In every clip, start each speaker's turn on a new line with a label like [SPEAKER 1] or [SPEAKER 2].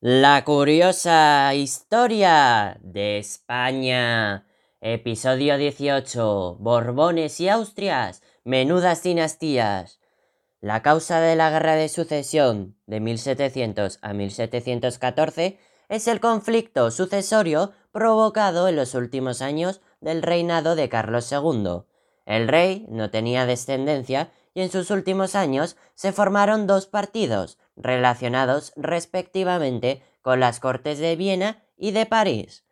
[SPEAKER 1] La curiosa historia de España. Episodio 18. Borbones y Austrias. Menudas dinastías. La causa de la Guerra de Sucesión de 1700 a 1714 es el conflicto sucesorio provocado en los últimos años del reinado de Carlos II. El rey no tenía descendencia y en sus últimos años se formaron dos partidos relacionados respectivamente con las Cortes de Viena y de París.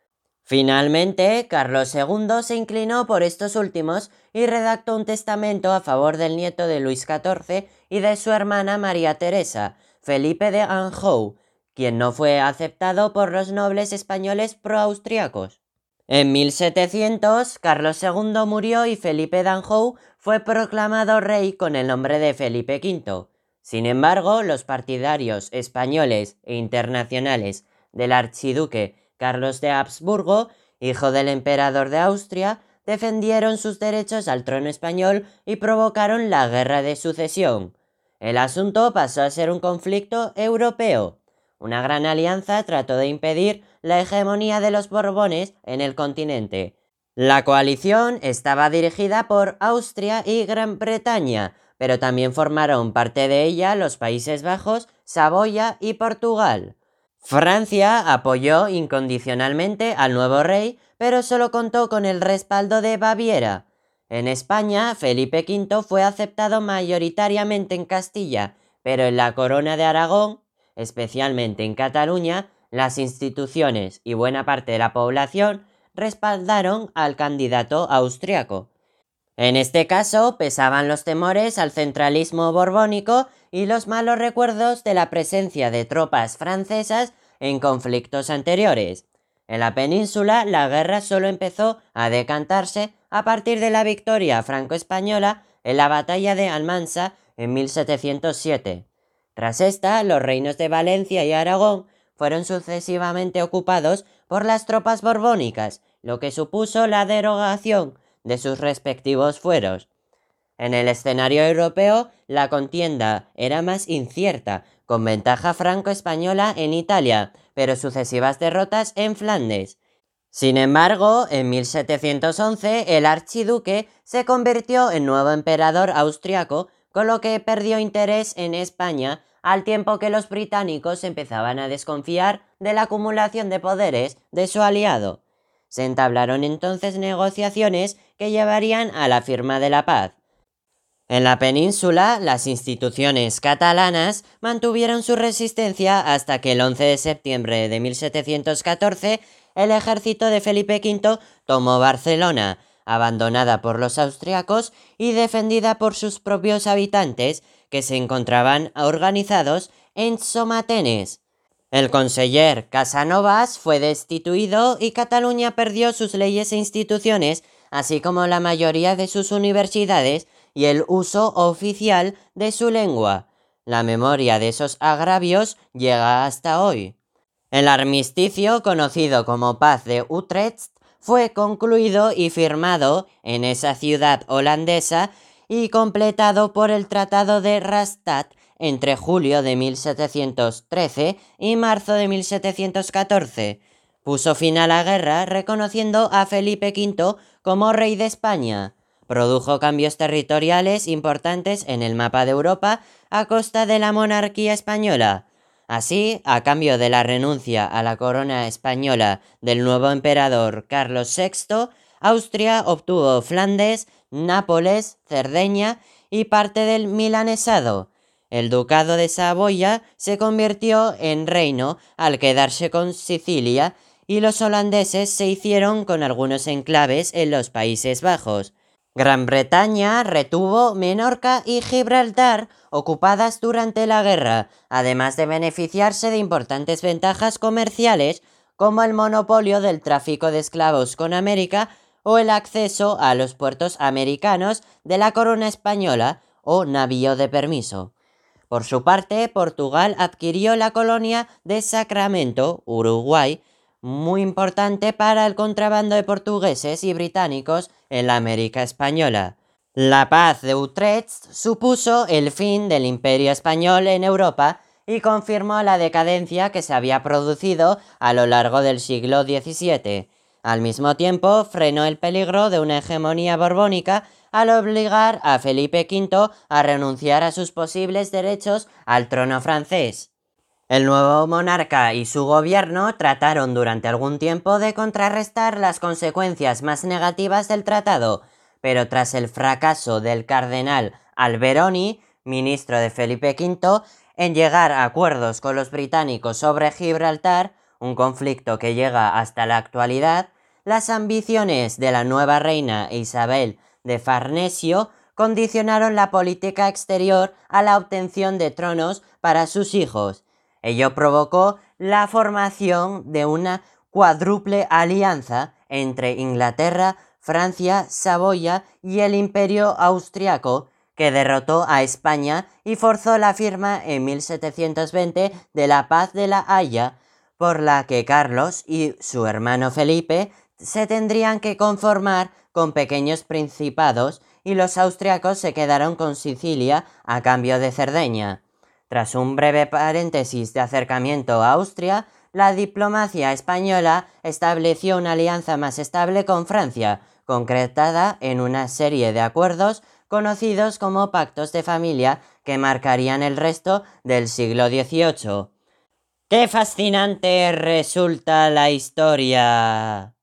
[SPEAKER 1] Finalmente, Carlos II se inclinó por estos últimos y redactó un testamento a favor del nieto de Luis XIV y de su hermana María Teresa, Felipe de Anjou, quien no fue aceptado por los nobles españoles proaustriacos. En 1700, Carlos II murió y Felipe d'Anjou fue proclamado rey con el nombre de Felipe V. Sin embargo, los partidarios españoles e internacionales del archiduque Carlos de Habsburgo, hijo del emperador de Austria, defendieron sus derechos al trono español y provocaron la guerra de sucesión. El asunto pasó a ser un conflicto europeo. Una gran alianza trató de impedir la hegemonía de los Borbones en el continente. La coalición estaba dirigida por Austria y Gran Bretaña, pero también formaron parte de ella los Países Bajos, Saboya y Portugal. Francia apoyó incondicionalmente al nuevo rey, pero solo contó con el respaldo de Baviera. En España, Felipe V fue aceptado mayoritariamente en Castilla, pero en la corona de Aragón especialmente en Cataluña, las instituciones y buena parte de la población respaldaron al candidato austriaco. En este caso pesaban los temores al centralismo borbónico y los malos recuerdos de la presencia de tropas francesas en conflictos anteriores. En la península la guerra solo empezó a decantarse a partir de la victoria franco-española en la batalla de Almansa en 1707. Tras esta, los reinos de Valencia y Aragón fueron sucesivamente ocupados por las tropas borbónicas, lo que supuso la derogación de sus respectivos fueros. En el escenario europeo, la contienda era más incierta, con ventaja franco-española en Italia, pero sucesivas derrotas en Flandes. Sin embargo, en 1711 el archiduque se convirtió en nuevo emperador austriaco con lo que perdió interés en España al tiempo que los británicos empezaban a desconfiar de la acumulación de poderes de su aliado. Se entablaron entonces negociaciones que llevarían a la firma de la paz. En la península, las instituciones catalanas mantuvieron su resistencia hasta que el 11 de septiembre de 1714 el ejército de Felipe V tomó Barcelona, abandonada por los austriacos y defendida por sus propios habitantes, que se encontraban organizados en Somatenes. El conseller Casanovas fue destituido y Cataluña perdió sus leyes e instituciones, así como la mayoría de sus universidades y el uso oficial de su lengua. La memoria de esos agravios llega hasta hoy. El armisticio, conocido como Paz de Utrecht, fue concluido y firmado en esa ciudad holandesa y completado por el Tratado de Rastatt entre julio de 1713 y marzo de 1714. Puso fin a la guerra reconociendo a Felipe V como rey de España. Produjo cambios territoriales importantes en el mapa de Europa a costa de la monarquía española. Así, a cambio de la renuncia a la corona española del nuevo emperador Carlos VI, Austria obtuvo Flandes, Nápoles, Cerdeña y parte del Milanesado. El ducado de Saboya se convirtió en reino al quedarse con Sicilia y los holandeses se hicieron con algunos enclaves en los Países Bajos. Gran Bretaña retuvo Menorca y Gibraltar ocupadas durante la guerra, además de beneficiarse de importantes ventajas comerciales como el monopolio del tráfico de esclavos con América o el acceso a los puertos americanos de la corona española o navío de permiso. Por su parte, Portugal adquirió la colonia de Sacramento, Uruguay, muy importante para el contrabando de portugueses y británicos en la América española. La paz de Utrecht supuso el fin del imperio español en Europa y confirmó la decadencia que se había producido a lo largo del siglo XVII. Al mismo tiempo, frenó el peligro de una hegemonía borbónica al obligar a Felipe V a renunciar a sus posibles derechos al trono francés. El nuevo monarca y su gobierno trataron durante algún tiempo de contrarrestar las consecuencias más negativas del tratado, pero tras el fracaso del cardenal Alberoni, ministro de Felipe V, en llegar a acuerdos con los británicos sobre Gibraltar, un conflicto que llega hasta la actualidad, las ambiciones de la nueva reina Isabel de Farnesio condicionaron la política exterior a la obtención de tronos para sus hijos. Ello provocó la formación de una cuádruple alianza entre Inglaterra, Francia, Saboya y el Imperio austriaco, que derrotó a España y forzó la firma en 1720 de la Paz de la Haya, por la que Carlos y su hermano Felipe se tendrían que conformar con pequeños principados y los austriacos se quedaron con Sicilia a cambio de Cerdeña. Tras un breve paréntesis de acercamiento a Austria, la diplomacia española estableció una alianza más estable con Francia, concretada en una serie de acuerdos conocidos como pactos de familia que marcarían el resto del siglo XVIII. ¡Qué fascinante resulta la historia!